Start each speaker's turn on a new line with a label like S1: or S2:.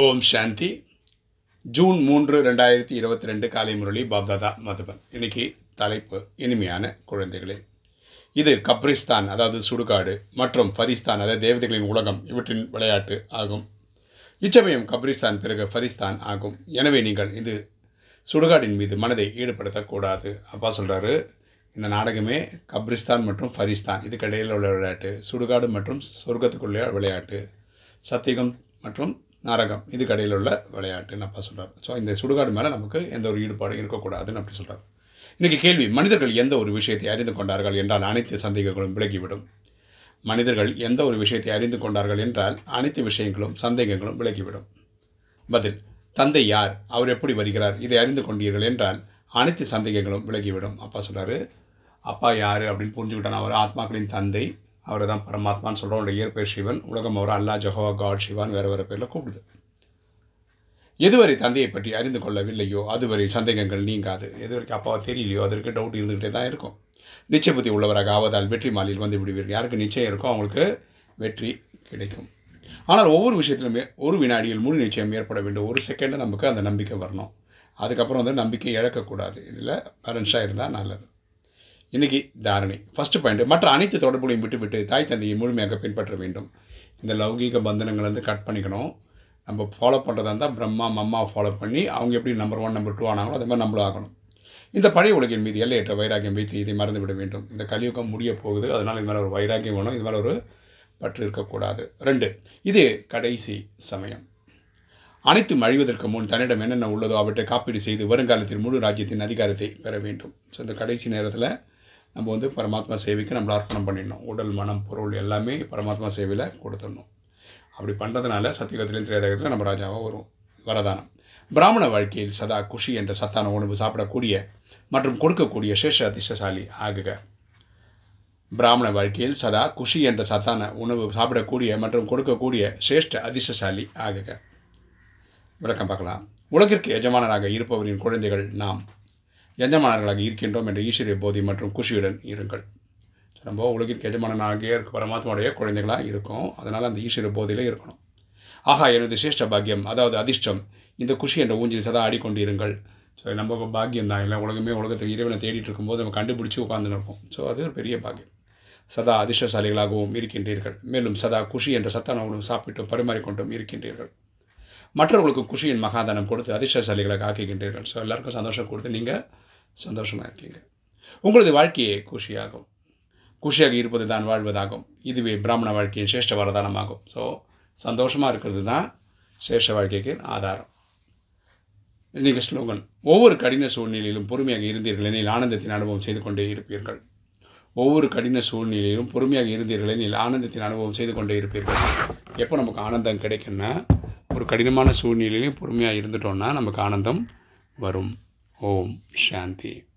S1: ஓம் சாந்தி. June மூன்று ரெண்டாயிரத்தி இருபத்தி ரெண்டு காலை முரளி பாப்தாதா மதுபன். இன்னைக்கு தலைப்பு இனிமையான குழந்தைகளே. இது கப்ரிஸ்தான் அதாவது சுடுகாடு மற்றும் ஃபரிஸ்தான் அதாவது தேவதைகளின் உலகம் இவற்றின் விளையாட்டு ஆகும். இச்சமயம் கப்ரிஸ்தான் பிறகு ஃபரிஸ்தான் ஆகும். எனவே நீங்கள் இது சுடுகாடின் மீது மனதை ஈடுபடுத்தக்கூடாது. அப்பா சொல்கிறாரு இந்த நாடகமே கப்ரிஸ்தான் மற்றும் ஃபரிஸ்தான் இதுக்கு இடையில் உள்ள விளையாட்டு சுடுகாடு மற்றும் சொர்க்கத்துக்குள்ளே விளையாட்டு சத்தியகம் மற்றும் நரகம் இதுக்கு இடையில் உள்ள விளையாட்டுன்னு அப்பா சொல்கிறார் ஸோ இந்த சுடுகாடு மேலே நமக்கு எந்த ஒரு ஈடுபாடும் இருக்கக்கூடாதுன்னு அப்படி சொல்கிறார் இன்றைக்கி கேள்வி மனிதர்கள் எந்த ஒரு விஷயத்தை அறிந்து கொண்டார்கள் என்றால் அனைத்து சந்தேகங்களும் விலகிவிடும். மனிதர்கள் எந்த ஒரு விஷயத்தை அறிந்து கொண்டார்கள் என்றால் அனைத்து விஷயங்களும் சந்தேகங்களும் விலகிவிடும். பதில் தந்தை யார்? அவர் எப்படி வருகிறார்? இதை அறிந்து கொண்டீர்கள் என்றால் அனைத்து சந்தேகங்களும் விலகிவிடும். அப்பா சொல்கிறாரு அப்பா யார்? அப்படின்னு புரிஞ்சுக்கிட்டான். அவர் ஆத்மாக்களின் தந்தை. அவரை தான் பரமாத்மான்னு சொல்கிறோம் அவருடைய இயற்பெயர் சிவன். உலகம் அவர் அல்லா ஜஹோவா காட் சிவான் வேறு வேறு பேரில் கூப்பிடுது. எதுவரை தந்தையை பற்றி அறிந்து கொள்ளவில்லையோ அதுவரை சந்தேகங்கள் நீங்காது. எதுவரைக்கும் அப்பாவை தெரியலையோ அதற்கு டவுட் இருந்துகிட்டே தான் இருக்கும். நிச்சய புத்தி உள்ளவராக ஆவதால் வெற்றி மாலையில் வந்து விடுவீர்கள். யாருக்கு நிச்சயம் இருக்கோ அவங்களுக்கு வெற்றி கிடைக்கும். ஆனால் ஒவ்வொரு விஷயத்திலுமே ஒரு வினாடியில் முழு நிச்சயம் ஏற்பட வேண்டும். ஒரு செகண்டு நமக்கு அந்த நம்பிக்கை வரணும். அதுக்கப்புறம் வந்து நம்பிக்கை இழக்கக்கூடாது. இதில் பேலன்ஸாக இருந்தால் நல்லது. இன்றைக்கி தாரணை. ஃபஸ்ட்டு பாயிண்ட் மற்ற அனைத்து தொடர்புகளையும் விட்டுவிட்டு தாய் தந்தையை முழுமையாக பின்பற்ற வேண்டும். இந்த லௌகீக பந்தனங்கள் வந்து கட் பண்ணிக்கணும். நம்ம ஃபாலோ பண்ணுறதா இருந்தால் பிரம்மா மம்மாவை ஃபாலோ பண்ணி அவங்க எப்படி நம்பர் ஒன் நம்பர் டூ ஆனாங்களோ அதே மாதிரி நம்மளும் ஆகணும். இந்த பழைய உலகின் மீது எல்லையற்ற வைராக்கியம் வைத்து இதை மறந்து விட வேண்டும். இந்த கலியுகம் முடிய போகுது. அதனால் இது மேலே ஒரு வைராக்கியம் வேணும். இது மேலே ஒரு பற்று இருக்கக்கூடாது. ரெண்டு இது கடைசி சமயம். அனைத்தும் அழிவதற்கு முன் தன்னிடம் என்னென்ன உள்ளதோ அவற்றை காப்பீடு செய்து வருங்காலத்தில் முழு ராஜ்யத்தின் அதிகாரத்தை பெற வேண்டும். ஸோ இந்த கடைசி நேரத்தில் நம்ம வந்து பரமாத்மா சேவைக்கு நம்மளை அர்ப்பணம் பண்ணிடணும். உடல் மனம் பொருள் எல்லாமே பரமாத்மா சேவையில் கொடுத்துடணும். அப்படி பண்ணுறதுனால சத்தியகத்திலையும் திரேதகத்தில் நம்ம ராஜாவாக வரும் வரதானம். பிராமண வாழ்க்கையில் சதா குஷி என்ற சத்தான உணவு சாப்பிடக்கூடிய மற்றும் கொடுக்கக்கூடிய சேஷ அதிர்ஷ்டசாலி ஆகுக. பிராமண வாழ்க்கையில் சதா குஷி என்ற சத்தான உணவு சாப்பிடக்கூடிய மற்றும் கொடுக்கக்கூடிய சிரேஷ்ட அதிர்ஷ்டசாலி ஆகுக. விளக்கம் பார்க்கலாம். உலகிற்கு எஜமானராக இருப்பவரின் குழந்தைகள் நாம். எஜமானர்களாக இருக்கின்றோம் என்ற ஈஸ்வரிய போதி மற்றும் குஷியுடன் இருங்கள். நம்ம உலகிற்கு எஜமானனாகிய இருக்க பரமாத்மாவுடைய குழந்தைகளாக இருக்கும். அதனால் அந்த ஈஸ்வர போதியில் இருக்கணும். ஆஹா எனது சிரேஷ்ட பாக்கியம் அதாவது அதிர்ஷ்டம் இந்த குஷி என்ற ஊஞ்சில் சதா ஆடிக்கொண்டு இருங்கள் ஸோ நம்ம பாக்கியம் தான். இல்லை உலகமே உலகத்தில் இறைவனை தேடிட்டு இருக்கும்போது நம்ம கண்டுபிடிச்சி உட்காந்துன்னு இருப்போம் ஸோ அது ஒரு பெரிய பாக்கியம். சதா அதிர்ஷ்டசாலிகளாகவும் இருக்கின்றீர்கள். மேலும் சதா குஷி என்ற சத்தான சாப்பிட்டும் பரிமாறிக்கொண்டும் இருக்கின்றீர்கள். மற்றவர்களுக்கும் குஷியின் மகாதானம் கொடுத்து அதிர்ஷ்டசாலிகளாக ஆக்குகின்றீர்கள். ஸோ எல்லாருக்கும் சந்தோஷம் கொடுத்து நீங்கள் சந்தோஷமாக இருக்கீங்க. உங்களது வாழ்க்கையே குஷியாகும். குஷியாக இருப்பது தான் வாழ்வதாகும். இதுவே பிராமண வாழ்க்கையின் சிரேஷ்ட வரதானமாகும். ஸோ சந்தோஷமாக இருக்கிறது தான் சிரேஷ்ட வாழ்க்கைக்கு ஆதாரம். இன்றைக்கு ஸ்லோகன் ஒவ்வொரு கடின சூழ்நிலையிலும் பொறுமையாக இருந்தீர்கள் எனில் ஆனந்தத்தின் அனுபவம் செய்து கொண்டே இருப்பீர்கள். ஒவ்வொரு கடின சூழ்நிலையிலும் பொறுமையாக இருந்தீர்கள் எனில் ஆனந்தத்தின் அனுபவம் செய்து கொண்டே இருப்பீர்கள். எப்போ நமக்கு ஆனந்தம் கிடைக்குன்னா ஒரு கடினமான சூழ்நிலையிலையும் பொறுமையாக இருந்துட்டோம்னா நமக்கு ஆனந்தம் வரும். ஓம் சாந்தி